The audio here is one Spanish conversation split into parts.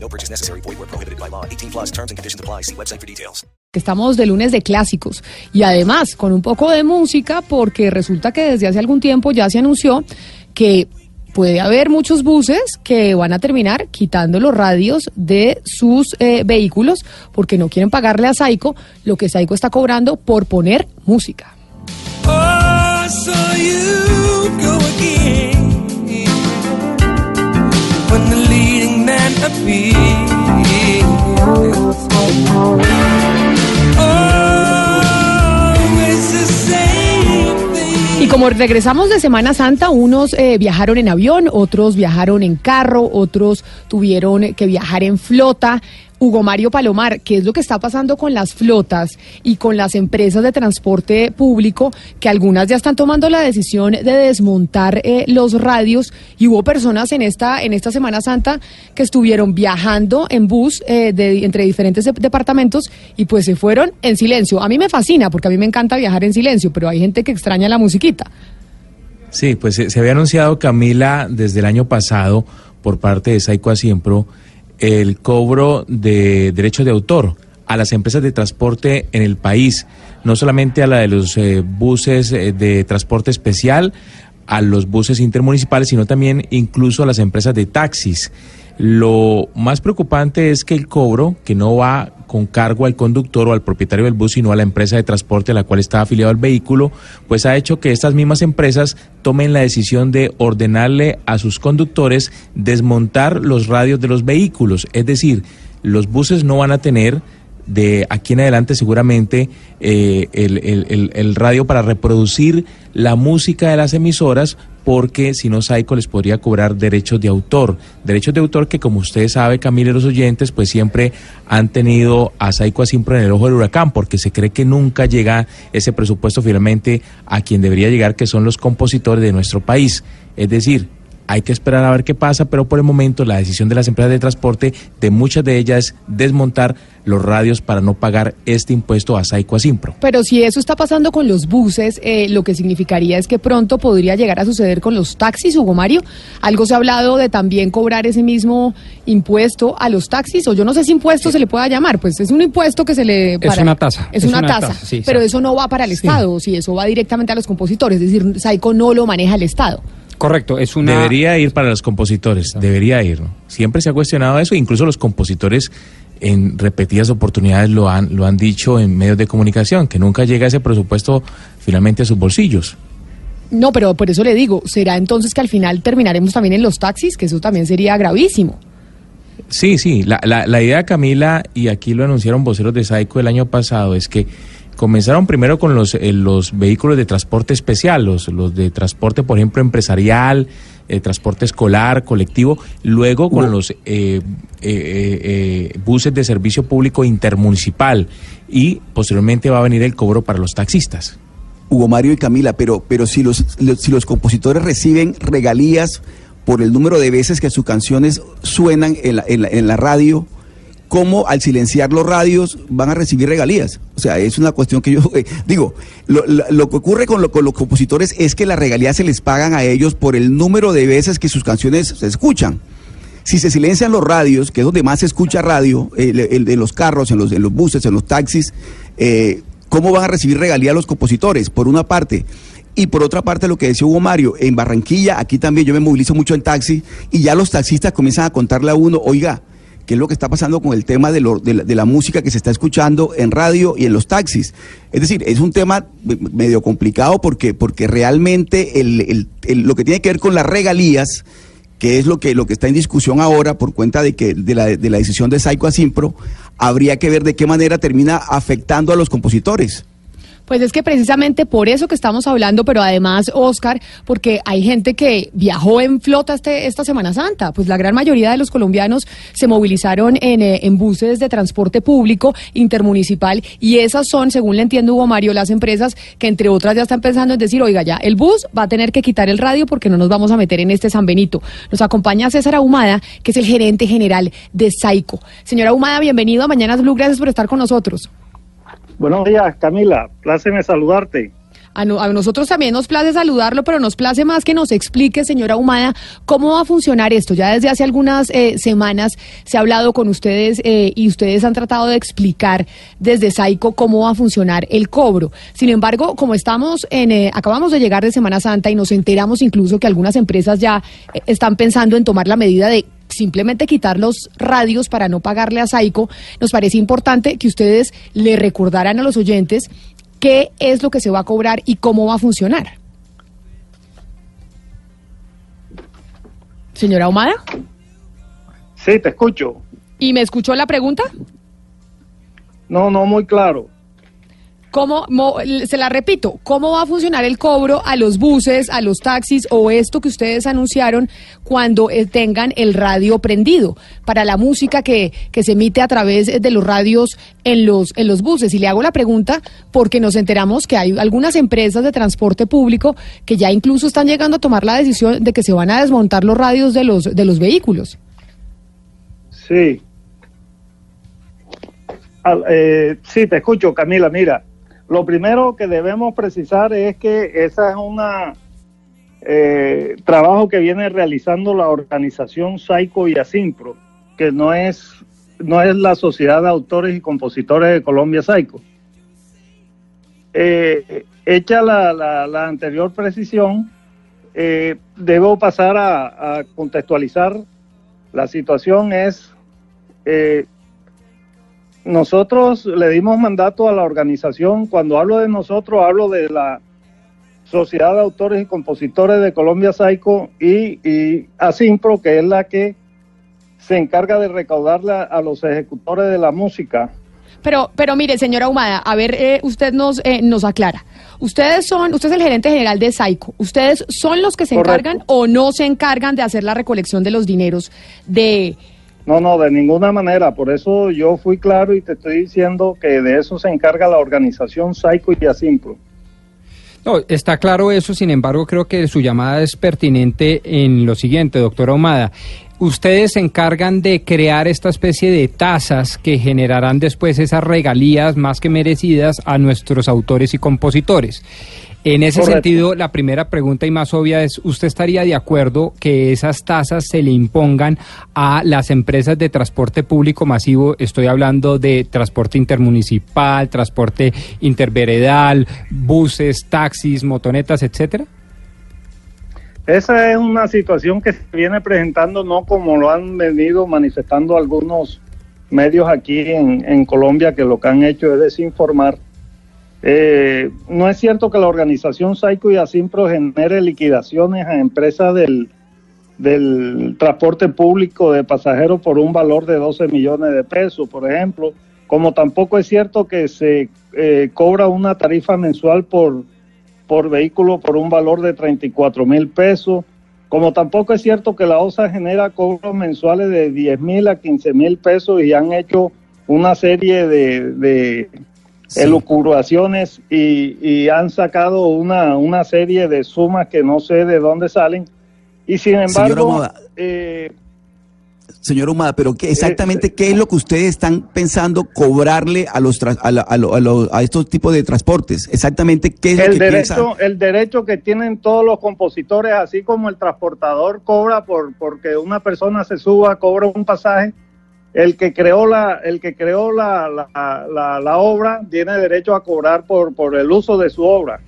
No purchase necessary. Void where prohibited by law. 18 plus terms and conditions apply. See website for details. Estamos de lunes de clásicos y además con un poco de música porque resulta que desde hace algún tiempo ya se anunció que puede haber muchos buses que van a terminar quitando los radios de sus eh, vehículos porque no quieren pagarle a Saico lo que Saico está cobrando por poner música. Oh, so you go again Y como regresamos de Semana Santa, unos eh, viajaron en avión, otros viajaron en carro, otros tuvieron que viajar en flota. Hugo Mario Palomar, ¿qué es lo que está pasando con las flotas y con las empresas de transporte público que algunas ya están tomando la decisión de desmontar eh, los radios y hubo personas en esta en esta Semana Santa que estuvieron viajando en bus eh, de, entre diferentes de- departamentos y pues se fueron en silencio. A mí me fascina porque a mí me encanta viajar en silencio, pero hay gente que extraña la musiquita. Sí, pues se, se había anunciado, Camila, desde el año pasado por parte de Saico Asiempro el cobro de derechos de autor a las empresas de transporte en el país, no solamente a la de los eh, buses eh, de transporte especial, a los buses intermunicipales, sino también incluso a las empresas de taxis. Lo más preocupante es que el cobro, que no va con cargo al conductor o al propietario del bus, sino a la empresa de transporte a la cual está afiliado el vehículo, pues ha hecho que estas mismas empresas tomen la decisión de ordenarle a sus conductores desmontar los radios de los vehículos. Es decir, los buses no van a tener de aquí en adelante seguramente eh, el, el- el- el radio para reproducir la música de las emisoras porque si no Saico les podría cobrar derechos de autor, derechos de autor que como usted sabe Camila y los oyentes pues siempre han tenido a Saico siempre en el ojo del huracán porque se cree que nunca llega ese presupuesto finalmente a quien debería llegar que son los compositores de nuestro país, es decir, hay que esperar a ver qué pasa, pero por el momento la decisión de las empresas de transporte, de muchas de ellas, es desmontar los radios para no pagar este impuesto a Saico Asimpro. Pero si eso está pasando con los buses, eh, lo que significaría es que pronto podría llegar a suceder con los taxis, Hugo Mario. Algo se ha hablado de también cobrar ese mismo impuesto a los taxis, o yo no sé si impuesto se le pueda llamar, pues es un impuesto que se le... Es una tasa, Es, es una, una tasa, tasa, sí, pero eso no va para el Estado, si eso va directamente a los compositores, es decir, Saico no lo maneja el Estado. Correcto, es una... Debería ir para los compositores, debería ir. ¿no? Siempre se ha cuestionado eso, incluso los compositores en repetidas oportunidades lo han, lo han dicho en medios de comunicación, que nunca llega ese presupuesto finalmente a sus bolsillos. No, pero por eso le digo, ¿será entonces que al final terminaremos también en los taxis? Que eso también sería gravísimo. Sí, sí, la, la, la idea, Camila, y aquí lo anunciaron voceros de Saico el año pasado, es que comenzaron primero con los, eh, los vehículos de transporte especial, los, los de transporte, por ejemplo, empresarial, eh, transporte escolar, colectivo, luego con los eh, eh, buses de servicio público intermunicipal y posteriormente va a venir el cobro para los taxistas. Hugo Mario y Camila, pero, pero si, los, los- si los compositores reciben regalías por el número de veces que sus canciones suenan en la, en la- en la radio, ¿cómo al silenciar los radios van a recibir regalías? O sea, es una cuestión que yo eh, digo, lo, que ocurre con, lo- con los compositores es que las regalías se les pagan a ellos por el número de veces que sus canciones se escuchan. Si se silencian los radios, que es donde más se escucha radio, el, de los carros, en los, buses, en los taxis, eh, ¿cómo van a recibir regalía los compositores? Por una parte. Y por otra parte, lo que decía Hugo Mario, en Barranquilla, aquí también yo me movilizo mucho en taxi, y ya los taxistas comienzan a contarle a uno, oiga, ¿qué es lo que está pasando con el tema de, la, de la música que se está escuchando en radio y en los taxis? Es decir, es un tema me- medio complicado porque, porque realmente lo que tiene que ver con las regalías, que es lo que, lo que está en discusión ahora por cuenta de que de la, de la decisión de Saico Asimpro, habría que ver de qué manera termina afectando a los compositores. Pues es que precisamente por eso que estamos hablando, pero además, Oscar, porque hay gente que viajó en flota este, esta Semana Santa. Pues la gran mayoría de los colombianos se movilizaron en, eh, en buses de transporte público intermunicipal y esas son, según le entiendo Hugo Mario, las empresas que entre otras ya están pensando en decir, oiga, ya el bus va a tener que quitar el radio porque no nos vamos a meter en este San Benito. Nos acompaña César Ahumada, que es el gerente general de Saico. Señora Ahumada, bienvenido a Mañanas Blue, gracias por estar con nosotros. Buenos días, Camila. Pláceme saludarte. A, no- a nosotros también nos place saludarlo, pero nos place más que nos explique, señora Humada, cómo va a funcionar esto. Ya desde hace algunas eh, semanas se ha hablado con ustedes eh, y ustedes han tratado de explicar desde Saico cómo va a funcionar el cobro. Sin embargo, como estamos en, eh, acabamos de llegar de Semana Santa y nos enteramos incluso que algunas empresas ya eh, están pensando en tomar la medida de simplemente quitar los radios para no pagarle a Saico, nos parece importante que ustedes le recordaran a los oyentes qué es lo que se va a cobrar y cómo va a funcionar. Señora Ahumada, Sí, te escucho. ¿y me escuchó la pregunta? No, no muy claro. ¿Cómo, mo- se la repito, ¿cómo va a funcionar el cobro a los buses, a los taxis o esto que ustedes anunciaron cuando eh, tengan el radio prendido para la música que, que se emite a través de los radios en los, en los buses? Y le hago la pregunta porque nos enteramos que hay algunas empresas de transporte público que ya incluso están llegando a tomar la decisión de que se van a desmontar los radios de los, de los vehículos. Sí. Eh, sí, te escucho, Camila. Mira, lo primero que debemos precisar es que esa es una eh, trabajo que viene realizando la organización Saico y Asimpro, que no es no es la Sociedad de Autores y Compositores de Colombia Saico. Eh, hecha la, la- anterior precisión, eh, debo pasar a, a contextualizar. La situación es nosotros le dimos mandato a la organización, cuando hablo de nosotros, hablo de la Sociedad de Autores y Compositores de Colombia Saico y, y Asimpro, que es la que se encarga de recaudarle a, a los ejecutores de la música. Pero, pero mire, señora Humada, a ver, eh, usted nos, eh, nos aclara. Ustedes son, usted es el gerente general de Saico. ¿Ustedes son los que se Correcto. encargan o no se encargan de hacer la recolección de los dineros de... No, no, de ninguna manera. Por eso yo fui claro y te estoy diciendo que de eso se encarga la organización Saico y Asimpro. No, está claro eso, sin embargo, creo que su llamada es pertinente en lo siguiente, doctora Ahumada. Ustedes se encargan de crear esta especie de tasas que generarán después esas regalías más que merecidas a nuestros autores y compositores. En ese Correcto. sentido, la primera pregunta y más obvia es, ¿usted estaría de acuerdo que esas tasas se le impongan a las empresas de transporte público masivo? Estoy hablando de transporte intermunicipal, transporte interveredal, buses, taxis, motonetas, etcétera. Esa es una situación que se viene presentando, no como lo han venido manifestando algunos medios aquí en, en Colombia, que lo que han hecho es desinformar. Eh, no es cierto que la organización Saico y Asimpro genere liquidaciones a empresas del, del transporte público de pasajeros por un valor de 12 millones de pesos, por ejemplo, como tampoco es cierto que se eh, cobra una tarifa mensual por, por vehículo por un valor de 34 mil pesos, como tampoco es cierto que la OSA genera cobros mensuales de 10 mil a 15 mil pesos y han hecho una serie de, de Sí. elucubraciones y, y han sacado una, una serie de sumas que no sé de dónde salen. Y sin embargo, eh, Señor Humada, pero ¿qué, exactamente qué es lo que ustedes están pensando cobrarle a los a, la- a lo- a lo- a estos tipos de transportes? Exactamente qué es lo el que piensan. derecho, el derecho que tienen todos los compositores, así como el transportador cobra por porque una persona se suba, cobra un pasaje. El que creó la, el que creó la, la, la- obra tiene derecho a cobrar por, por el uso de su obra.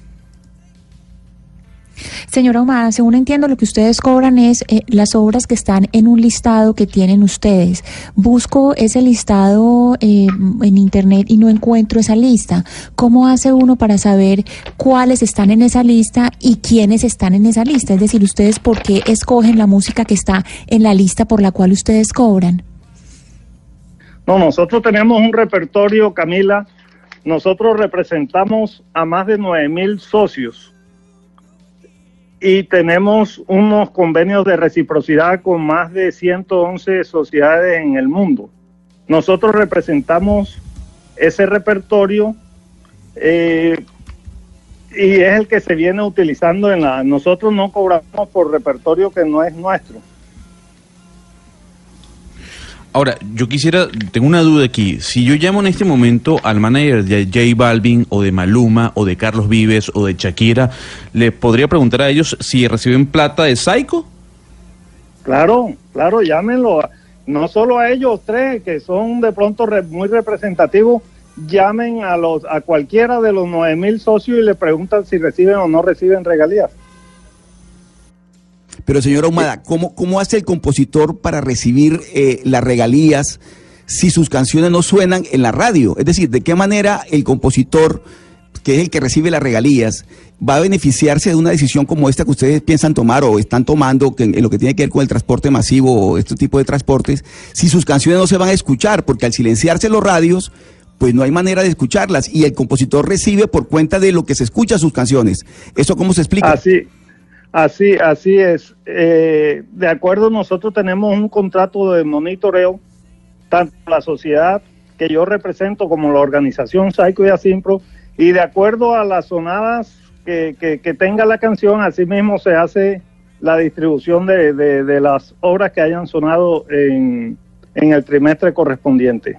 Señora Humada, según entiendo, lo que ustedes cobran es eh, las obras que están en un listado que tienen ustedes. Busco ese listado eh, en internet y no encuentro esa lista. ¿Cómo hace uno para saber cuáles están en esa lista y quiénes están en esa lista? Es decir, ustedes por qué escogen la música que está en la lista por la cual ustedes cobran. No, nosotros tenemos un repertorio, Camila, nosotros representamos a más de 9 mil socios y tenemos unos convenios de reciprocidad con más de 111 sociedades en el mundo. Nosotros representamos ese repertorio eh, y es el que se viene utilizando en la... Nosotros no cobramos por repertorio que no es nuestro. Ahora, yo quisiera, tengo una duda aquí. Si yo llamo en este momento al manager de J Balvin o de Maluma o de Carlos Vives o de Shakira, ¿le podría preguntar a ellos si reciben plata de Psycho? Claro, claro, llámenlo. No solo a ellos tres, que son de pronto re- muy representativos, llamen a los a cualquiera de los 9 mil socios y le preguntan si reciben o no reciben regalías. Pero señora Humada, ¿cómo, ¿cómo hace el compositor para recibir eh, las regalías si sus canciones no suenan en la radio? Es decir, ¿de qué manera el compositor, que es el que recibe las regalías, va a beneficiarse de una decisión como esta que ustedes piensan tomar o están tomando que en, en lo que tiene que ver con el transporte masivo o este tipo de transportes, si sus canciones no se van a escuchar? Porque al silenciarse los radios, pues no hay manera de escucharlas y el compositor recibe por cuenta de lo que se escucha sus canciones. ¿Eso cómo se explica? Así, así, así es. Eh, de acuerdo, nosotros tenemos un contrato de monitoreo, tanto la sociedad que yo represento como la organización Psycho y Asimpro, y de acuerdo a las sonadas que, que, que tenga la canción, así mismo se hace la distribución de, de, de las obras que hayan sonado en, en el trimestre correspondiente.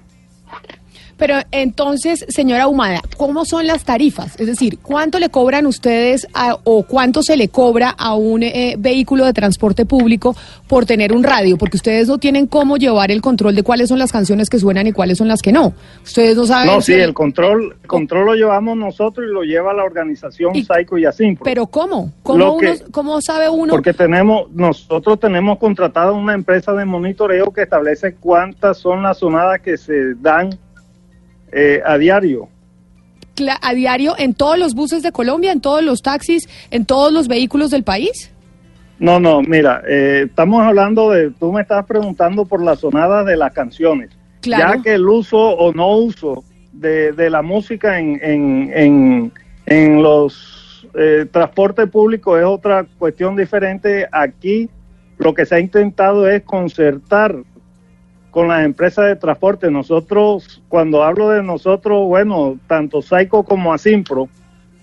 Pero entonces, señora Humada, ¿cómo son las tarifas? Es decir, ¿cuánto le cobran ustedes a- o cuánto se le cobra a un eh, vehículo de transporte público por tener un radio? Porque ustedes no tienen cómo llevar el control de cuáles son las canciones que suenan y cuáles son las que no. Ustedes no saben. No, sí, el control, el control lo llevamos nosotros y lo lleva la organización Y- Psycho y Asimpro. Pero ¿cómo? ¿Cómo, uno, que- ¿Cómo sabe uno? Porque tenemos, nosotros tenemos contratada una empresa de monitoreo que establece cuántas son las sonadas que se dan eh, a diario. a diario en todos los buses de Colombia, en todos los taxis, en todos los vehículos del país? No, no, mira, eh, estamos hablando de, tú me estás preguntando por las sonadas de las canciones. Claro. Ya que el uso o no uso de, de la música en, en, en, en los eh, transportes públicos es otra cuestión diferente. Aquí lo que se ha intentado es concertar con las empresas de transporte. Nosotros, cuando hablo de nosotros, bueno, tanto Saico como Asimpro,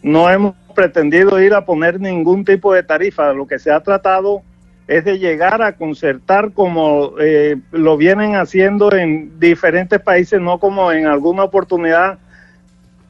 no hemos pretendido ir a poner ningún tipo de tarifa. Lo que se ha tratado es de llegar a concertar como eh, lo vienen haciendo en diferentes países, no como en alguna oportunidad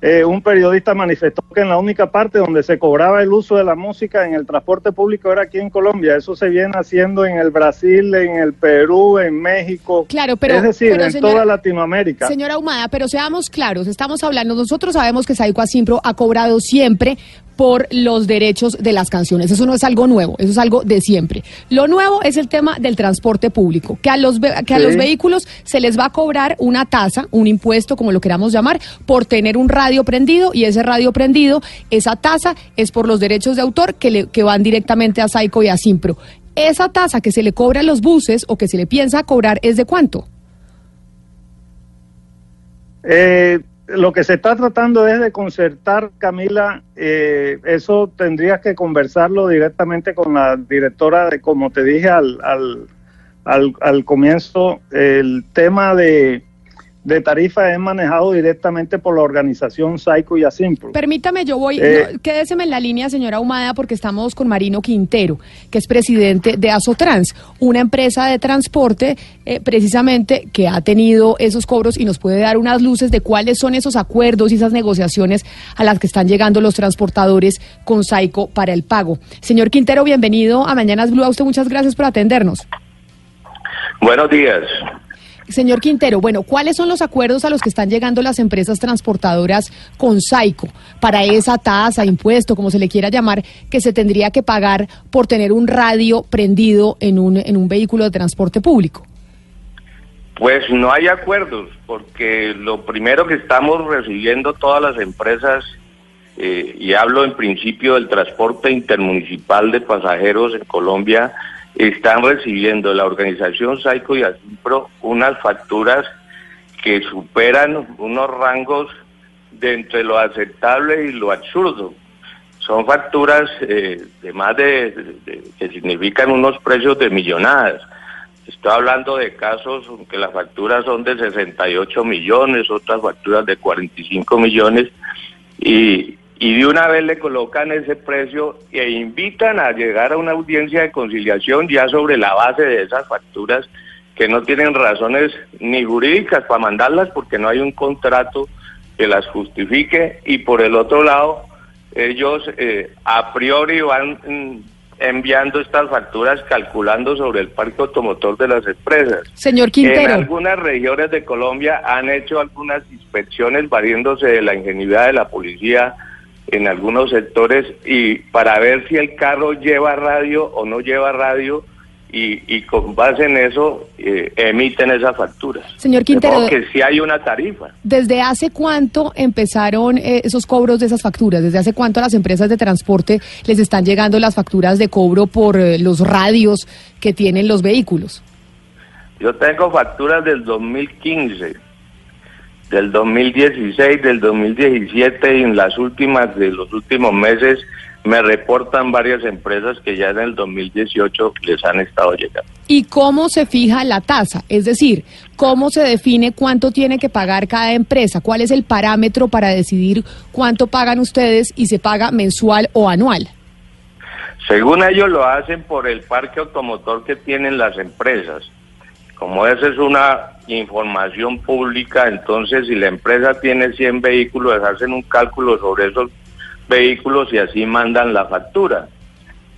eh, un periodista manifestó que en la única parte donde se cobraba el uso de la música en el transporte público era aquí en Colombia. Eso se viene haciendo en el Brasil, en el Perú, en México. Claro, pero- es decir, pero, en señora- toda Latinoamérica. Señora Humada, pero seamos claros, estamos hablando, nosotros sabemos que Saico Asimpro ha cobrado siempre por los derechos de las canciones. Eso no es algo nuevo, eso es algo de siempre. Lo nuevo es el tema del transporte público, que a los que a los vehículos se les va a cobrar una tasa, un impuesto, como lo queramos llamar, por tener un radio prendido y ese radio prendido, esa tasa es por los derechos de autor que, le- que van directamente a Saico y a Simpro. Esa tasa que se le cobra a los buses o que se le piensa cobrar es de cuánto? Eh, lo que se está tratando es de concertar, Camila, eh, eso tendrías que conversarlo directamente con la directora de, como te dije al, al, al, al comienzo, el tema de, de tarifa es manejado directamente por la organización Saico y Asimpro. Permítame, yo voy, Eh, no, quédeseme en la línea, señora Humada, porque estamos con Marino Quintero, que es presidente de Asotrans, una empresa de transporte eh, precisamente que ha tenido esos cobros y nos puede dar unas luces de cuáles son esos acuerdos y esas negociaciones a las que están llegando los transportadores con Saico para el pago. Señor Quintero, bienvenido a Mañanas Blue. A usted muchas gracias por atendernos. Buenos días. Señor Quintero, bueno, ¿cuáles son los acuerdos a los que están llegando las empresas transportadoras con Saico para esa tasa, impuesto, como se le quiera llamar, que se tendría que pagar por tener un radio prendido en un, en un vehículo de transporte público? Pues no hay acuerdos, porque lo primero que estamos recibiendo todas las empresas, eh, y hablo en principio del transporte intermunicipal de pasajeros en Colombia, están recibiendo la organización Saico y Asimpro unas facturas que superan unos rangos de entre lo aceptable y lo absurdo. Son facturas eh, de más de, de- que significan unos precios de millonadas. Estoy hablando de casos que las facturas son de 68 millones, otras facturas de 45 millones, y, y de una vez le colocan ese precio e invitan a llegar a una audiencia de conciliación ya sobre la base de esas facturas que no tienen razones ni jurídicas para mandarlas porque no hay un contrato que las justifique y por el otro lado ellos eh, a priori van mm, enviando estas facturas calculando sobre el parque automotor de las empresas. Señor En Quintero. algunas regiones de Colombia han hecho algunas inspecciones valiéndose de la ingenuidad de la policía en algunos sectores y para ver si el carro lleva radio o no lleva radio y, y con base en eso eh, emiten esas facturas. Señor Quintero, que sí hay una tarifa. ¿desde hace cuánto empezaron eh, esos cobros de esas facturas? ¿Desde hace cuánto a las empresas de transporte les están llegando las facturas de cobro por eh, los radios que tienen los vehículos? Yo tengo facturas del 2015, del 2016, del 2017 y en las últimas de los últimos meses me reportan varias empresas que ya en el 2018 les han estado llegando. ¿Y cómo se fija la tasa? Es decir, ¿cómo se define cuánto tiene que pagar cada empresa? ¿Cuál es el parámetro para decidir cuánto pagan ustedes y se paga mensual o anual? Según ellos lo hacen por el parque automotor que tienen las empresas. Como esa es una información pública, entonces si la empresa tiene 100 vehículos, hacen un cálculo sobre esos vehículos y así mandan la factura.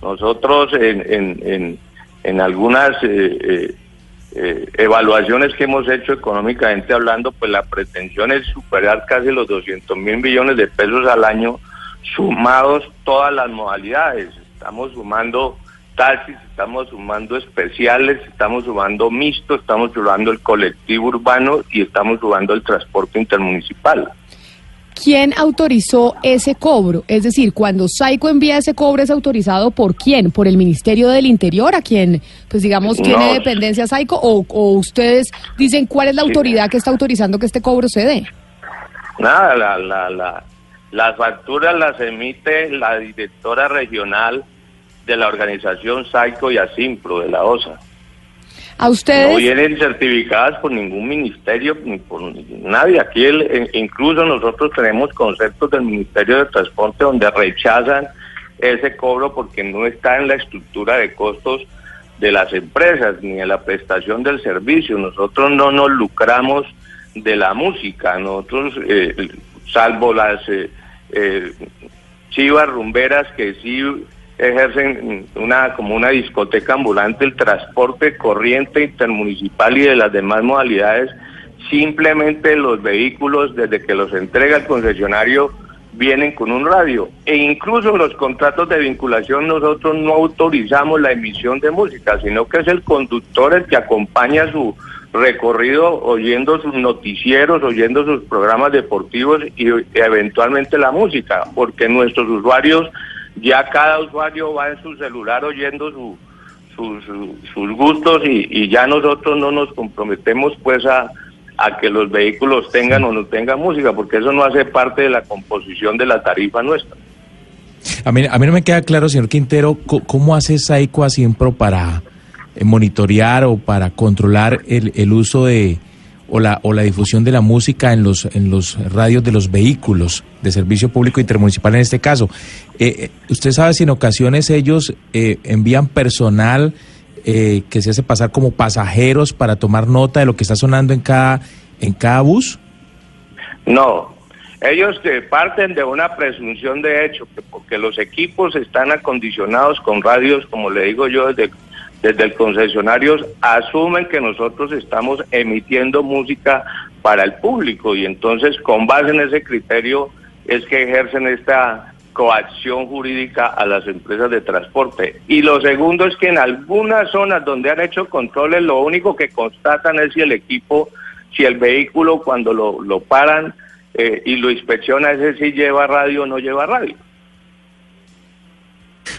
Nosotros en, en, en, en algunas eh, eh, eh, evaluaciones que hemos hecho económicamente hablando, pues la pretensión es superar casi los 200 mil millones de pesos al año, sumados todas las modalidades. Estamos sumando taxis, estamos sumando especiales, estamos sumando mixto, estamos sumando el colectivo urbano y estamos sumando el transporte intermunicipal. ¿Quién autorizó ese cobro? Es decir, cuando Saico envía ese cobro, ¿es autorizado por quién? ¿Por el Ministerio del Interior, a quien, pues digamos, tiene No. dependencia Saico? O, ¿O ustedes dicen cuál es la Sí. autoridad que está autorizando que este cobro se dé? Nada, la, la, la, las facturas las emite la directora regional de la organización Saico y Asimpro de la OSA. ¿A ustedes? No vienen certificadas por ningún ministerio ni por nadie. Aquí el- incluso nosotros tenemos conceptos del Ministerio de Transporte donde rechazan ese cobro porque no está en la estructura de costos de las empresas ni en la prestación del servicio. Nosotros no nos lucramos de la música. Nosotros, eh, salvo las eh, eh, chivas rumberas que sí ejercen una como una discoteca ambulante, el transporte corriente intermunicipal y de las demás modalidades, simplemente los vehículos desde que los entrega el concesionario vienen con un radio. E incluso los contratos de vinculación nosotros no autorizamos la emisión de música, sino que es el conductor el que acompaña su recorrido oyendo sus noticieros, oyendo sus programas deportivos y eventualmente la música, porque nuestros usuarios, ya cada usuario va en su celular oyendo su, su- su- sus gustos y, ya nosotros no nos comprometemos pues a, a que los vehículos tengan o no tengan música, porque eso no hace parte de la composición de la tarifa nuestra. A mí, a mí no me queda claro, señor Quintero, cómo hace Saico Asimpro para eh, monitorear o para controlar el, el uso de o la, o la difusión de la música en los, en los radios de los vehículos de servicio público intermunicipal en este caso. Eh, eh, ¿Usted sabe si en ocasiones ellos eh, envían personal eh, que se hace pasar como pasajeros para tomar nota de lo que está sonando en cada, en cada bus? No, ellos eh, parten de una presunción de hecho, que porque los equipos están acondicionados con radios, como le digo yo, desde, desde el concesionario, asumen que nosotros estamos emitiendo música para el público y entonces con base en ese criterio es que ejercen esta coacción jurídica a las empresas de transporte. Y lo segundo es que en algunas zonas donde han hecho controles, lo único que constatan es si el equipo, si el vehículo cuando lo, lo paran eh, y lo inspecciona, ese si lleva radio o no lleva radio.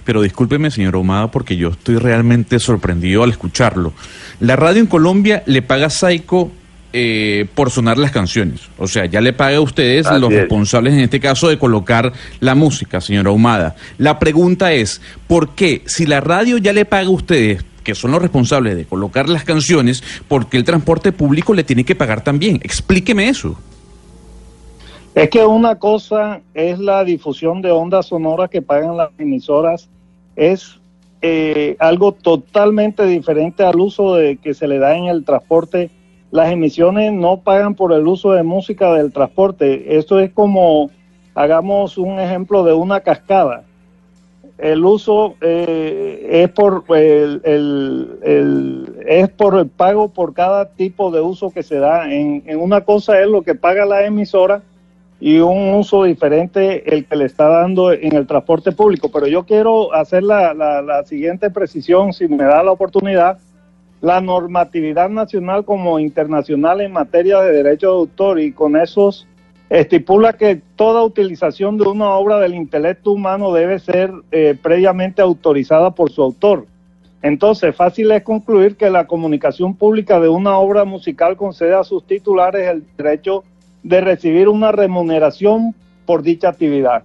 Pero discúlpeme, señor Ahumada, porque yo estoy realmente sorprendido al escucharlo. La radio en Colombia le paga a Saico eh, por sonar las canciones. O sea, ya le paga a ustedes Así los es. responsables en este caso de colocar la música, señora Ahumada. La pregunta es, ¿por qué si la radio ya le paga a ustedes, que son los responsables de colocar las canciones, por qué el transporte público le tiene que pagar también? Explíqueme eso. Es que una cosa es la difusión de ondas sonoras que pagan las emisoras, es eh, algo totalmente diferente al uso de, que se le da en el transporte. Las emisiones no pagan por el uso de música del transporte. Esto es como, hagamos un ejemplo de una cascada. El uso eh, es por el, es por el pago por cada tipo de uso que se da. En una cosa es lo que paga la emisora y un uso diferente el que le está dando en el transporte público. Pero yo quiero hacer la, la- siguiente precisión, si me da la oportunidad. La normatividad nacional como internacional en materia de derecho de autor y con esos estipula que toda utilización de una obra del intelecto humano debe ser eh, previamente autorizada por su autor. Entonces, fácil es concluir que la comunicación pública de una obra musical concede a sus titulares el derecho de recibir una remuneración por dicha actividad.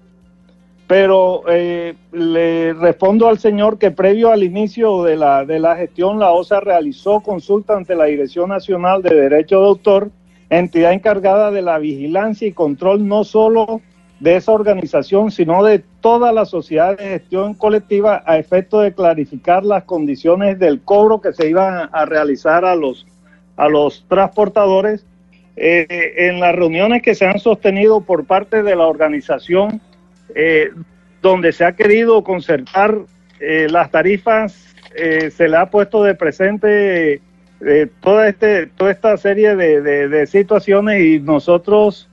Pero eh, le respondo al señor que previo al inicio de la, de la gestión, la OSA realizó consulta ante la Dirección Nacional de Derecho de Autor, entidad encargada de la vigilancia y control no solo de esa organización, sino de toda la sociedad de gestión colectiva a efecto de clarificar las condiciones del cobro que se iban a realizar a los, a los transportadores. Eh, en las reuniones que se han sostenido por parte de la organización, eh, donde se ha querido concertar eh, las tarifas, eh, se le ha puesto de presente toda, este, toda esta serie de, situaciones y nosotros,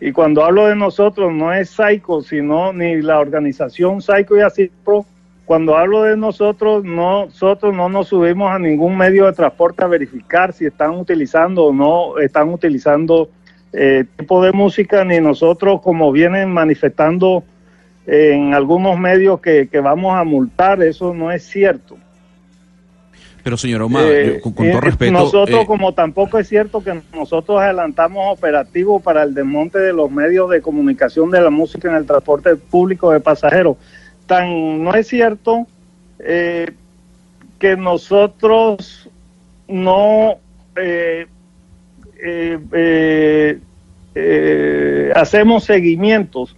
y cuando hablo de nosotros, no es Saico, sino ni la organización Saico y Asipro, cuando hablo de nosotros, no- nosotros no nos subimos a ningún medio de transporte a verificar si están utilizando o no están utilizando eh, tipo de música, ni nosotros como vienen manifestando en algunos medios que, que vamos a multar, eso no es cierto. Pero, señora Ahumada, Eh, con, todo respeto... Nosotros, eh, como tampoco es cierto que nosotros adelantamos operativos para el desmonte de los medios de comunicación de la música en el transporte público de pasajeros. Tan no es cierto eh, que nosotros no eh, eh, eh, hacemos seguimientos.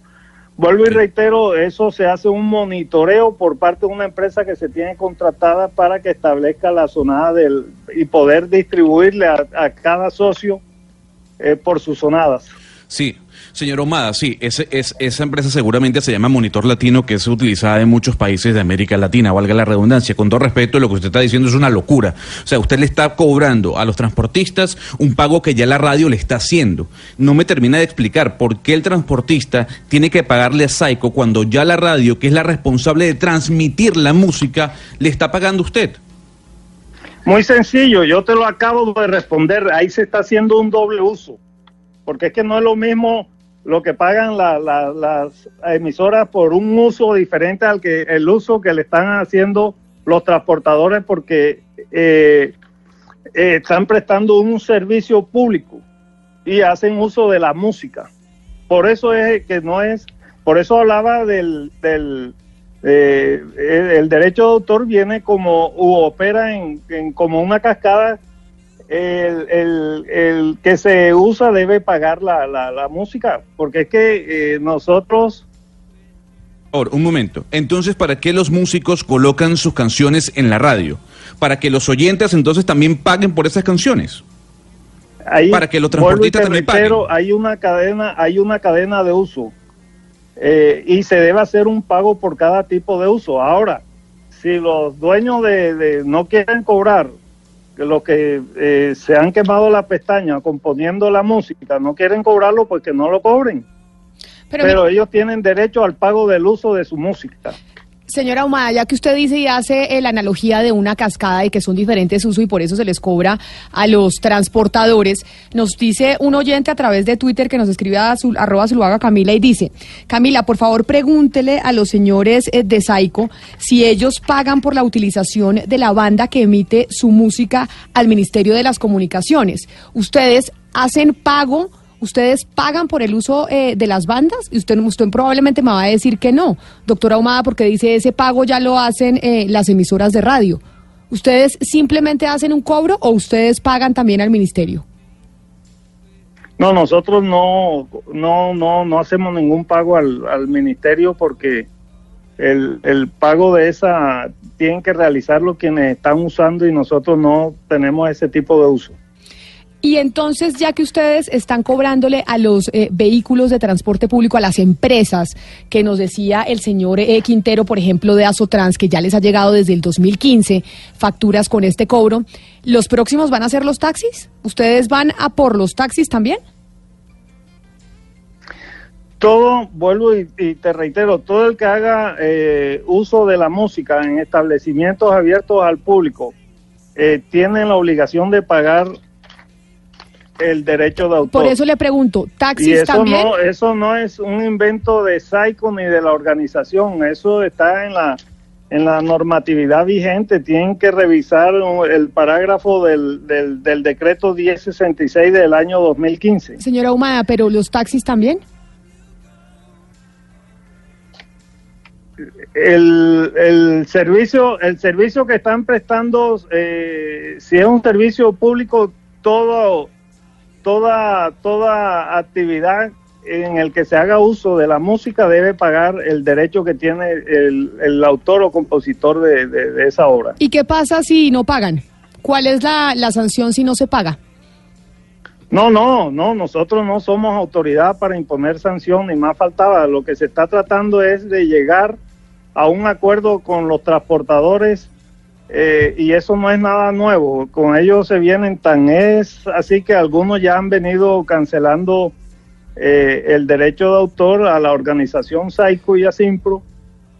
Vuelvo y reitero, eso se hace un monitoreo por parte de una empresa que se tiene contratada para que establezca la zonada del y poder distribuirle a, a cada socio por sus zonadas. Sí, señor Omada, sí, ese, es, esa empresa seguramente se llama Monitor Latino, que es utilizada en muchos países de América Latina, valga la redundancia. Con todo respeto, lo que usted está diciendo es una locura. O sea, usted le está cobrando a los transportistas un pago que ya la radio le está haciendo. No me termina de explicar por qué el transportista tiene que pagarle a Saico cuando ya la radio, que es la responsable de transmitir la música, le está pagando usted. Muy sencillo, yo te lo acabo de responder, ahí se está haciendo un doble uso, porque es que no es lo mismo lo que pagan la- la- las emisoras por un uso diferente al que el uso que le están haciendo los transportadores porque eh, están prestando un servicio público y hacen uso de la música. Por eso es que no es, por eso hablaba del, del eh, el derecho de autor viene como u opera en, en como una cascada. El, el- el que se usa debe pagar la, la- la música, porque es que eh, nosotros Ahora, un momento. Entonces, ¿para qué los músicos colocan sus canciones en la radio? Para que los oyentes entonces también paguen por esas canciones. Ahí, Para que los transportistas también reitero, hay una cadena, hay una cadena de uso eh, y se debe hacer un pago por cada tipo de uso. Ahora, si los dueños de, de no quieren cobrar, los que eh, se han quemado la pestaña componiendo la música, no quieren cobrarlo, pues que no lo cobren. Pero Pero, ellos tienen derecho al pago del uso de su música. Señora Humada, ya que usted dice y hace eh, la analogía de una cascada y que son diferentes usos y por eso se les cobra a los transportadores, nos dice un oyente a través de Twitter que nos escribe a su, arroba Zuluaga Camila y dice, Camila, por favor pregúntele a los señores eh, de Saico si ellos pagan por la utilización de la banda que emite su música al Ministerio de las Comunicaciones. ¿Ustedes hacen pago? ¿Ustedes pagan por el uso eh, de las bandas? Y usted, usted probablemente me va a decir que no, doctora Ahumada, porque dice ese pago ya lo hacen eh, las emisoras de radio. ¿Ustedes simplemente hacen un cobro o ustedes pagan también al ministerio? No, nosotros no, no, no, no hacemos ningún pago al, al ministerio porque el, el pago de esa tienen que realizarlo quienes están usando y nosotros no tenemos ese tipo de uso. Y entonces, ya que ustedes están cobrándole a los eh, vehículos de transporte público, a las empresas, que nos decía el señor eh, Quintero, por ejemplo, de Asotrans, que ya les ha llegado desde el 2015 facturas con este cobro, ¿los próximos van a ser los taxis? ¿Ustedes van a por los taxis también? Todo, vuelvo y, te reitero, todo el que haga eh, uso de la música en establecimientos abiertos al público eh, tiene la obligación de pagar el derecho de autor. Por eso le pregunto, Y ¿taxis eso también? no, eso no es un invento de Saico ni de la organización, eso está en la en la normatividad vigente. Tienen que revisar el parágrafo del, del, del decreto 1066 del año 2015. Señora Humada, ¿pero los taxis también? El, el servicio el servicio que están prestando, eh, si es un servicio público, todo toda toda actividad en el que se haga uso de la música debe pagar el derecho que tiene el, el autor o compositor de, de- de esa obra. ¿Y qué pasa si no pagan? ¿Cuál es la, la sanción si no se paga? No, no, no, nosotros no somos autoridad para imponer sanción, ni más faltaba. Lo que se está tratando es de llegar a un acuerdo con los transportadores eh, y eso no es nada nuevo. Con ellos se vienen tan es así que algunos ya han venido cancelando eh, el derecho de autor a la organización Saico y a Simpro.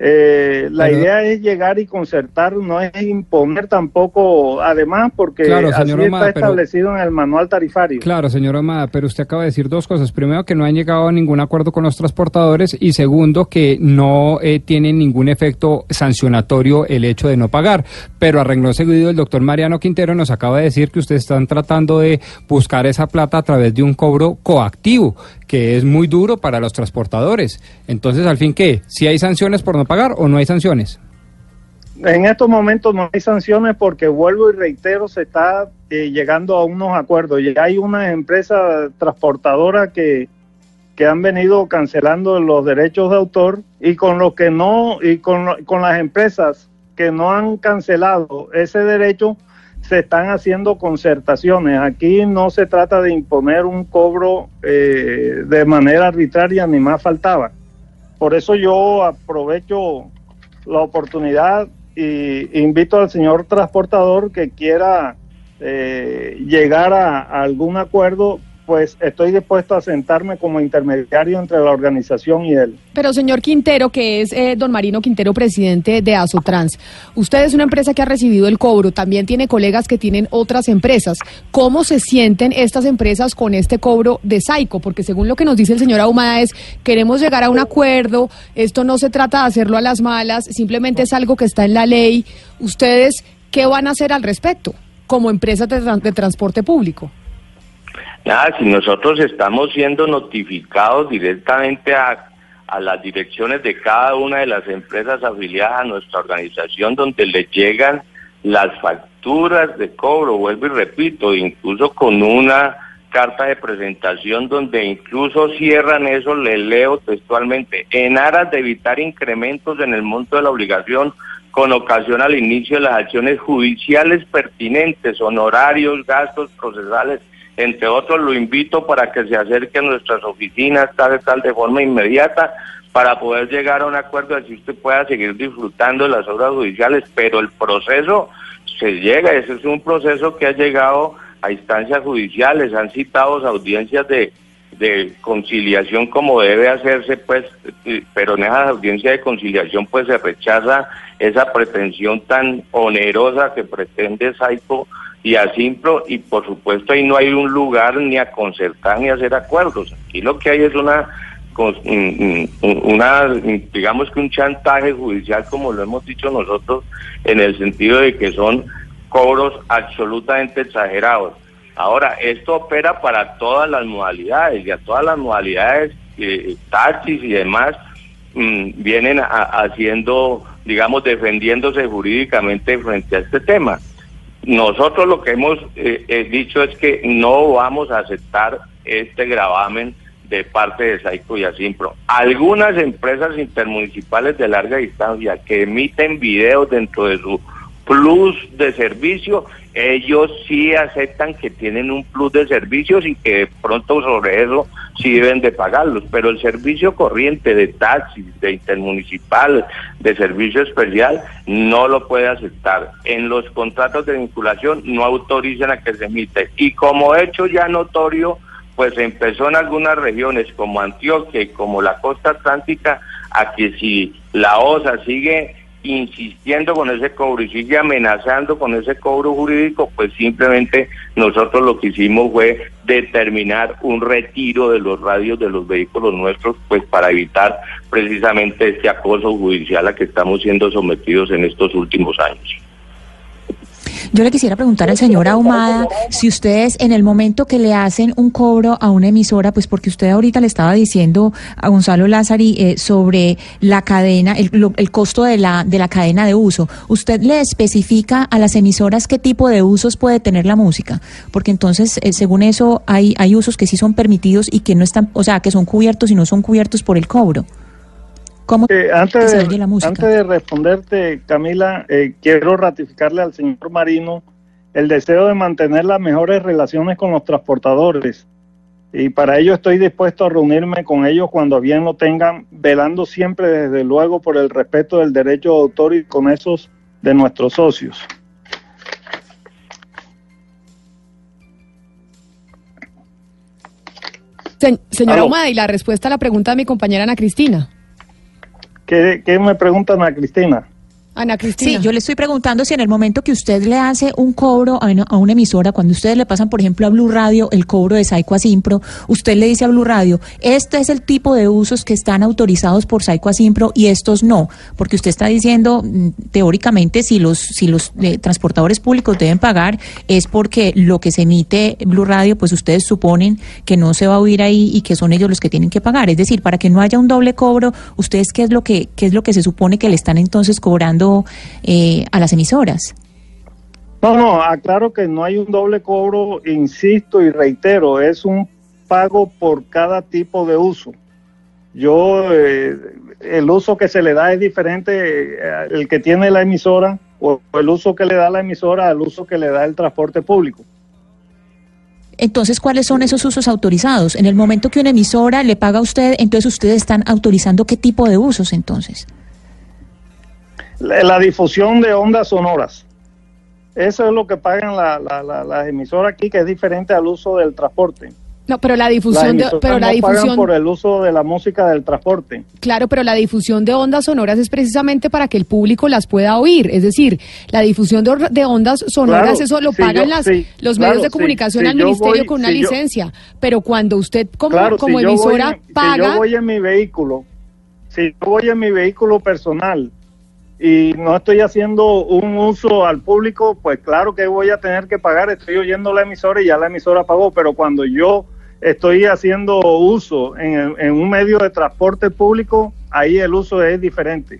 Eh, la Pero- idea es llegar y concertar, no es imponer tampoco, además porque Claro, así está pero- establecido en el manual tarifario. Claro, señor Amada, pero usted acaba de decir dos cosas. Primero, que no han llegado a ningún acuerdo con los transportadores y segundo, que no eh, tiene ningún efecto sancionatorio el hecho de no pagar. Pero a renglón seguido, el doctor Mariano Quintero nos acaba de decir que ustedes están tratando de buscar esa plata a través de un cobro coactivo, que es muy duro para los transportadores. Entonces, al fin, ¿qué? ¿Si hay sanciones por no pagar o no hay sanciones? En estos momentos no hay sanciones porque vuelvo y reitero, se está eh, llegando a unos acuerdos. Y hay unas empresas transportadoras que, que han venido cancelando los derechos de autor y con los que no, y con, lo- con las empresas que no han cancelado ese derecho, se están haciendo concertaciones. Aquí no se trata de imponer un cobro eh, de manera arbitraria, ni más faltaba. Por eso yo aprovecho la oportunidad y invito al señor transportador que quiera eh, llegar a, a algún acuerdo, pues estoy dispuesto a sentarme como intermediario entre la organización y él. Pero señor Quintero, que es eh, don Marino Quintero, presidente de Asotrans, usted es una empresa que ha recibido el cobro, también tiene colegas que tienen otras empresas. ¿Cómo se sienten estas empresas con este cobro de Saico? Porque según lo que nos dice el señor Ahumada es, queremos llegar a un acuerdo, esto no se trata de hacerlo a las malas, simplemente es algo que está en la ley. ¿Ustedes qué van a hacer al respecto como empresas de, tran- de transporte público? Nada, si nosotros estamos siendo notificados directamente a, a las direcciones de cada una de las empresas afiliadas a nuestra organización donde les llegan las facturas de cobro, vuelvo y repito, incluso con una carta de presentación donde incluso cierran eso, le leo textualmente, en aras de evitar incrementos en el monto de la obligación con ocasión al inicio de las acciones judiciales pertinentes, honorarios, gastos procesales, entre otros, lo invito para que se acerque a nuestras oficinas, tal, tal, de forma inmediata, para poder llegar a un acuerdo así usted pueda seguir disfrutando de las obras judiciales, pero el proceso se llega, ese es un proceso que ha llegado a instancias judiciales, han citado audiencias de, de conciliación como debe hacerse, pues, pero en esa audiencia de conciliación pues se rechaza esa pretensión tan onerosa que pretende Saico y Asimpro y por supuesto ahí no hay un lugar ni a concertar ni a hacer acuerdos. Aquí lo que hay es una un- un- una digamos que un chantaje judicial como lo hemos dicho nosotros en el sentido de que son cobros absolutamente exagerados. Ahora, esto opera para todas las modalidades y a todas las modalidades, eh, taxis y demás, mm, vienen a- haciendo, digamos, defendiéndose jurídicamente frente a este tema. Nosotros lo que hemos eh, eh, dicho es que no vamos a aceptar este gravamen de parte de Saico y Asimpro. Algunas empresas intermunicipales de larga distancia que emiten videos dentro de su plus de servicio, ellos sí aceptan que tienen un plus de servicios y que de pronto sobre eso sí deben de pagarlos, pero el servicio corriente de taxis, de intermunicipal, de servicio especial, no lo puede aceptar. En los contratos de vinculación no autorizan a que se emite. Y como hecho ya notorio, pues empezó en algunas regiones como Antioquia y como la costa atlántica a que si la OSA sigue insistiendo con ese cobro y sigue amenazando con ese cobro jurídico, pues simplemente nosotros lo que hicimos fue determinar un retiro de los radios de los vehículos nuestros, pues para evitar precisamente este acoso judicial a que estamos siendo sometidos en estos últimos años. Yo le quisiera preguntar al señor Ahumada si ustedes en el momento que le hacen un cobro a una emisora, pues porque usted ahorita le estaba diciendo a Gonzalo Lázari eh, sobre la cadena, el, lo- el costo de la, de la cadena de uso, ¿usted le especifica a las emisoras qué tipo de usos puede tener la música? Porque entonces, eh, según eso, hay, hay usos que sí son permitidos y que no están, o sea, que son cubiertos y no son cubiertos por el cobro. ¿Cómo Eh, antes, de, la música? antes de responderte, Camila, eh, quiero ratificarle al señor Marino el deseo de mantener las mejores relaciones con los transportadores. Y para ello estoy dispuesto a reunirme con ellos cuando bien lo tengan, velando siempre, desde luego, por el respeto del derecho de autor y con esos de nuestros socios. Se- señora Aló. Ahumada, y la respuesta a la pregunta de mi compañera Ana Cristina. ¿Qué, me preguntan a Cristina? Ana Cristina. Sí, yo le estoy preguntando si en el momento que usted le hace un cobro a una, emisora, cuando ustedes le pasan, por ejemplo, a Blue Radio el cobro de Saico a usted le dice a Blue Radio, este es el tipo de usos que están autorizados por Saico a y estos no, porque usted está diciendo, mm, teóricamente, si los, si los eh, transportadores públicos deben pagar, es porque lo que se emite Blue Radio, pues ustedes suponen que no se va a oír ahí y que son ellos los que tienen que pagar. Es decir, para que no haya un doble cobro, ¿ustedes qué es lo que, qué es lo que se supone que le están entonces cobrando eh, a las emisoras? No, no, aclaro que no hay un doble cobro, insisto y reitero, es un pago por cada tipo de uso. Yo, eh, el uso que se le da es diferente, eh, el que tiene la emisora o el uso que le da la emisora al uso que le da el transporte público. Entonces, ¿cuáles son esos usos autorizados? En el momento que una emisora le paga a usted, entonces ustedes están autorizando qué tipo de usos entonces. La, la difusión de ondas sonoras. Eso es lo que pagan la- la- la- las emisoras aquí, que es diferente al uso del transporte. No, pero la difusión de, pero la no difusión, por el uso de la música del transporte. claro, pero la difusión de ondas sonoras es precisamente para que el público las pueda oír. Es decir, la difusión de, ondas sonoras, Claro, eso lo si pagan yo- las, los claro, medios de comunicación si al ministerio voy- con una yo- licencia. Pero cuando usted como, Claro, como voy emisora Si paga, yo voy en mi vehículo, si yo voy en mi vehículo personal y no estoy haciendo un uso al público, pues claro que voy a tener que pagar. Estoy oyendo la emisora y ya la emisora pagó, pero cuando yo estoy haciendo uso en, en un medio de transporte público, ahí el uso es diferente.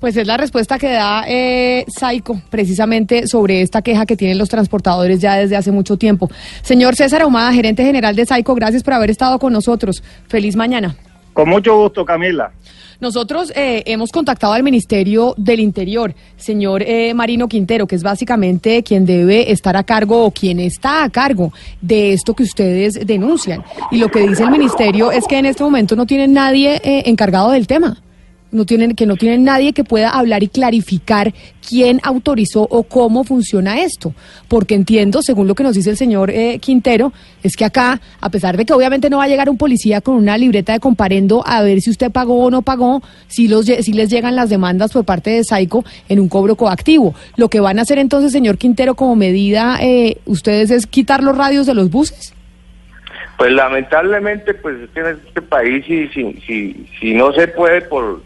Pues es la respuesta que da eh, Saico precisamente sobre esta queja que tienen los transportadores ya desde hace mucho tiempo. Señor César Ahumada, gerente general de Saico, gracias por haber estado con nosotros. Feliz mañana. Con mucho gusto, Camila. Nosotros eh, hemos contactado al Ministerio del Interior, señor eh, Marino Quintero, que es básicamente quien debe estar a cargo o quien está a cargo de esto que ustedes denuncian. Y lo que dice el Ministerio es que en este momento no tienen nadie eh, encargado del tema. No tienen, que no tienen nadie que pueda hablar y clarificar quién autorizó o cómo funciona esto. Porque entiendo, según lo que nos dice el señor eh, Quintero, es que acá, a pesar de que obviamente no va a llegar un policía con una libreta de comparendo a ver si usted pagó o no pagó, si, los, si les llegan las demandas por parte de Saico en un cobro coactivo. Lo que van a hacer entonces, señor Quintero, como medida, eh, ustedes es quitar los radios de los buses. Pues lamentablemente, pues en este país si, si, si no se puede por,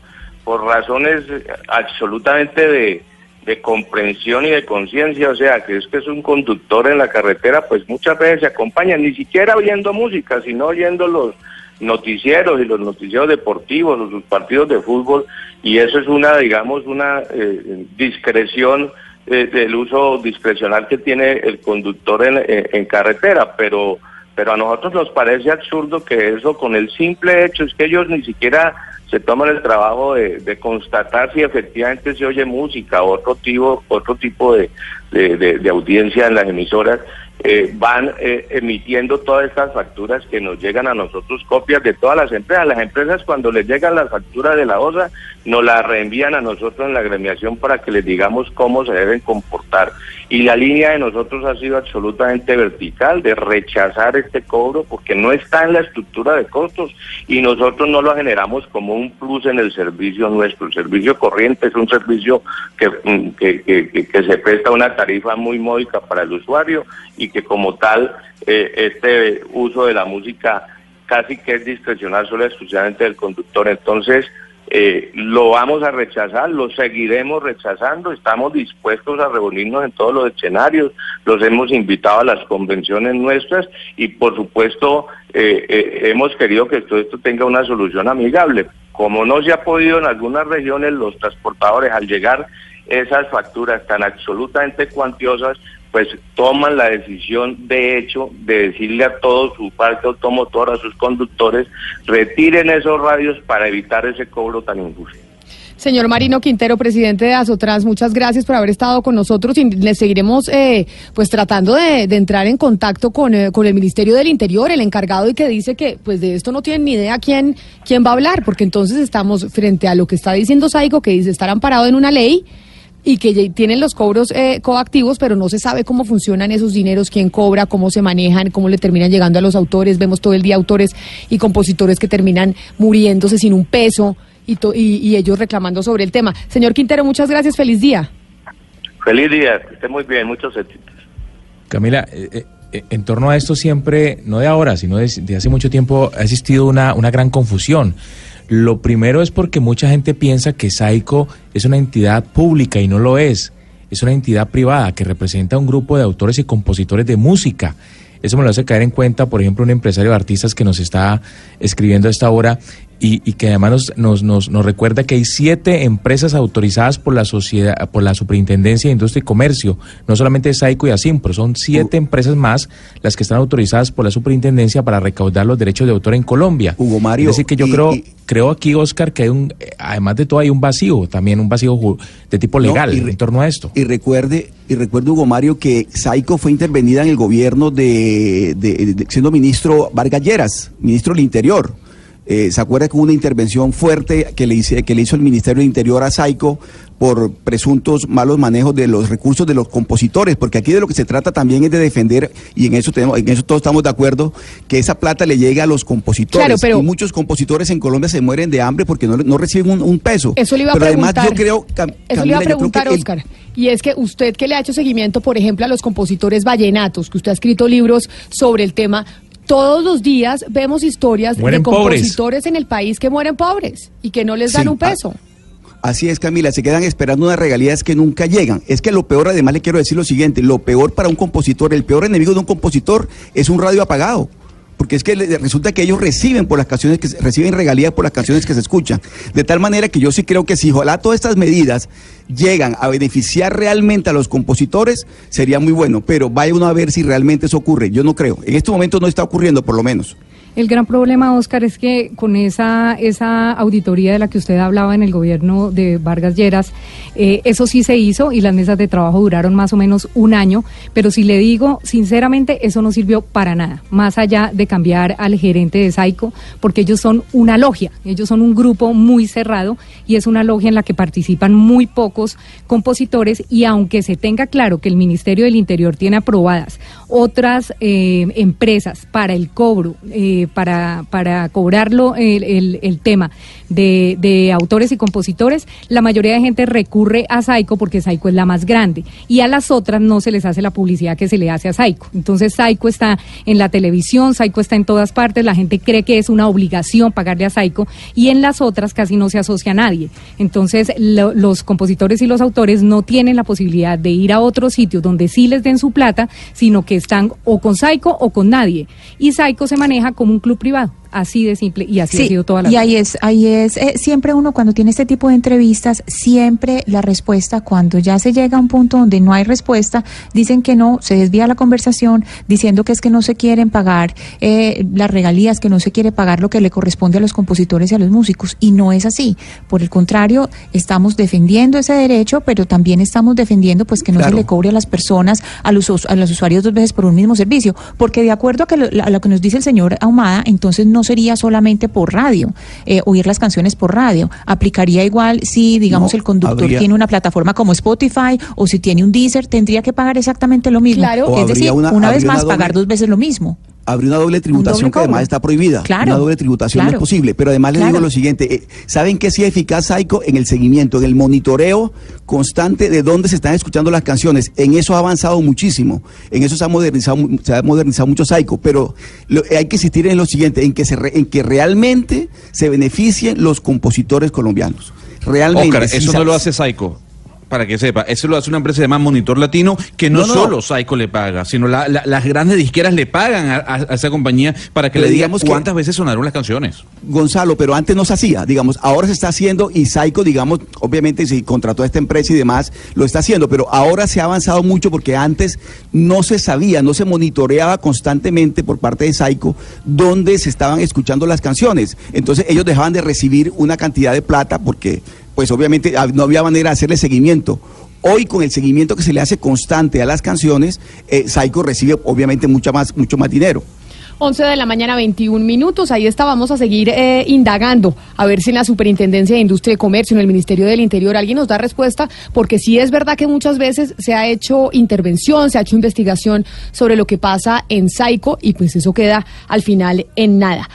por razones absolutamente de, de comprensión y de conciencia, o sea, que es que es un conductor en la carretera, pues muchas veces se acompañan, ni siquiera oyendo música, sino oyendo los noticieros y los noticieros deportivos sus partidos de fútbol, y eso es una, digamos, una eh, discreción eh, del uso discrecional que tiene el conductor en- en carretera, pero pero a nosotros nos parece absurdo que eso con el simple hecho es que ellos ni siquiera se toman el trabajo de, constatar si efectivamente se oye música o otro tipo otro tipo de audiencia en las emisoras eh, van eh, emitiendo todas estas facturas que nos llegan a nosotros copias de todas las empresas. Las empresas cuando les llegan las facturas de la OSA nos las reenvían a nosotros en la gremiación para que les digamos cómo se deben comportar y la línea de nosotros ha sido absolutamente vertical de rechazar este cobro porque no está en la estructura de costos y nosotros no lo generamos como un plus en el servicio nuestro. El servicio corriente es un servicio que, mm, que, que- se presta una tarifa muy módica para el usuario y que como tal eh, este uso de la música casi que es discrecional solo exclusivamente del conductor. Entonces, eh, lo vamos a rechazar, lo seguiremos rechazando, estamos dispuestos a reunirnos en todos los escenarios, los hemos invitado a las convenciones nuestras y por supuesto eh, eh, hemos querido que todo esto tenga una solución amigable. Como no se ha podido en algunas regiones, los transportadores al llegar esas facturas tan absolutamente cuantiosas, pues toman la decisión de hecho de decirle a todo su parque automotor, a sus conductores, retiren esos radios para evitar ese cobro tan injusto. Señor Marino Quintero, presidente de Asotrans, muchas gracias por haber estado con nosotros y le seguiremos eh, pues tratando de, de entrar en contacto con, eh, con el Ministerio del Interior, el encargado y que dice que pues de esto no tienen ni idea quién, quién va a hablar, porque entonces estamos frente a lo que está diciendo Saigo, que dice estar amparado en una ley y que tienen los cobros eh, coactivos, pero no se sabe cómo funcionan esos dineros, quién cobra, cómo se manejan, cómo le terminan llegando a los autores. Vemos todo el día autores y compositores que terminan muriéndose sin un peso y, to- y, y ellos reclamando sobre el tema. Señor Quintero, muchas gracias, feliz día. Feliz día, que esté muy bien, muchos éxitos. Camila, eh, eh, en torno a esto siempre, no de ahora, sino de, de hace mucho tiempo, ha existido una, una gran confusión. Lo primero es porque mucha gente piensa que Saico es una entidad pública y no lo es. Es una entidad privada que representa a un grupo de autores y compositores de música. Eso me lo hace caer en cuenta, por ejemplo, un empresario de artistas que nos está escribiendo a esta hora y, y que además nos, nos, nos, recuerda que hay siete empresas autorizadas por la sociedad, por la Superintendencia de Industria y Comercio, no solamente Saico y Asimpro, son siete empresas más las que están autorizadas por la Superintendencia para recaudar los derechos de autor en Colombia. Hugo Mario, Es decir, que yo y- creo, y- creo aquí, Oscar, que hay un, además de todo hay un vacío, también un vacío de tipo legal en torno a esto. Y recuerde, y recuerde Hugo Mario que Saico fue intervenida en el gobierno de, de- de- siendo ministro Vargas Lleras, ministro del Interior. Eh, ¿Se acuerda que hubo una intervención fuerte que le, hice- que le hizo el Ministerio del Interior a Saico por presuntos malos manejos de los recursos de los compositores? Porque aquí de lo que se trata también es de defender, y en eso, tenemos, en eso todos estamos de acuerdo, que esa plata le llegue a los compositores. Claro, pero- y muchos compositores en Colombia se mueren de hambre porque no, no reciben un, un peso. Eso le iba a Pero preguntar. además yo creo, Cam- Eso le iba a preguntar, el- Oscar. Y es que usted que le ha hecho seguimiento, por ejemplo, a los compositores vallenatos, que usted ha escrito libros sobre el tema, todos los días vemos historias Mueren de pobres. compositores en el país que mueren pobres y que no les dan Sí, un peso. Así es, Camila, se quedan esperando unas regalías que nunca llegan. Es que lo peor, además le quiero decir lo siguiente, lo peor para un compositor, el peor enemigo de un compositor es un radio apagado. Porque es que resulta que ellos reciben por las canciones que reciben regalías por las canciones que se escuchan. De tal manera que yo sí creo que si ojalá todas estas medidas llegan a beneficiar realmente a los compositores, sería muy bueno. Pero vaya uno a ver si realmente eso ocurre. Yo no creo. En este momento no está ocurriendo, por lo menos. El gran problema, Oscar, es que con esa, esa auditoría de la que usted hablaba en el gobierno de Vargas Lleras, eh, eso sí se hizo y las mesas de trabajo duraron más o menos un año, pero si le digo, sinceramente, eso no sirvió para nada, más allá de cambiar al gerente de Saico, porque ellos son una logia, ellos son un grupo muy cerrado y es una logia en la que participan muy pocos compositores. Y aunque se tenga claro que el Ministerio del Interior tiene aprobadas otras eh, empresas para el cobro, eh, para, para cobrarlo el, el, tema de, de, autores y compositores, la mayoría de gente recurre a Saico porque Saico es la más grande y a las otras no se les hace la publicidad que se le hace a Saico. Entonces Saico está en la televisión, Saico está en todas partes, la gente cree que es una obligación pagarle a Saico y en las otras casi no se asocia a nadie. Entonces lo, los compositores y los autores no tienen la posibilidad de ir a otros sitios donde sí les den su plata, sino que están o con Saico o con nadie. Y Saico se maneja como un club privado así de simple y así sí, ha sido toda la y vida. ahí es ahí es eh, siempre uno cuando tiene este tipo de entrevistas siempre la respuesta cuando ya se llega a un punto donde no hay respuesta dicen que no se desvía la conversación diciendo que es que no se quieren pagar eh, las regalías que no se quiere pagar lo que le corresponde a los compositores y a los músicos y no es así por el contrario estamos defendiendo ese derecho pero también estamos defendiendo pues que no Claro. se le cobre a las personas a los a los usuarios dos veces por un mismo servicio porque de acuerdo a, que lo, a lo que nos dice el señor Ahumada entonces no sería solamente por radio, eh, oír las canciones por radio. Aplicaría igual si, digamos, No, el conductor habría- tiene una plataforma como Spotify o si tiene un Deezer, tendría que pagar exactamente lo mismo. Claro. Es decir, una- una, vez más, una doble- pagar dos veces lo mismo. Habría una doble tributación doble que además está prohibida. Claro, Una doble tributación no es posible. Pero además le digo lo siguiente: eh, ¿saben qué sí es eficaz, Saico? En el seguimiento, en el monitoreo constante de dónde se están escuchando las canciones. En eso ha avanzado muchísimo. En eso se ha modernizado, se ha modernizado mucho Saico. Pero lo- eh, hay que insistir en lo siguiente: en que, se re- en que realmente se beneficien los compositores colombianos. Realmente. Oscar, eso no lo hace Saico. Para que sepa, eso lo hace una empresa llamada Monitor Latino, que no, No, no, no. solo Saico le paga, sino la- la- las grandes disqueras le pagan a, a- a esa compañía para que Pero le digan digamos que- cuántas veces sonaron las canciones. Gonzalo, pero antes no se hacía, digamos, ahora se está haciendo y Saico, digamos, obviamente si contrató a esta empresa y demás, lo está haciendo, pero ahora se ha avanzado mucho porque antes no se sabía, no se monitoreaba constantemente por parte de Saico dónde se estaban escuchando las canciones. Entonces ellos dejaban de recibir una cantidad de plata porque, pues obviamente ah, no había manera de hacerle seguimiento. Hoy con el seguimiento que se le hace constante a las canciones, eh, recibe obviamente mucha más, mucho más dinero. 11 de la mañana, 21 minutos. Ahí está, vamos a seguir eh, indagando a ver si en la Superintendencia de Industria y Comercio, en el Ministerio del Interior, alguien nos da respuesta, porque sí es verdad que muchas veces se ha hecho intervención, se ha hecho investigación sobre lo que pasa en Saico y pues eso queda al final en nada.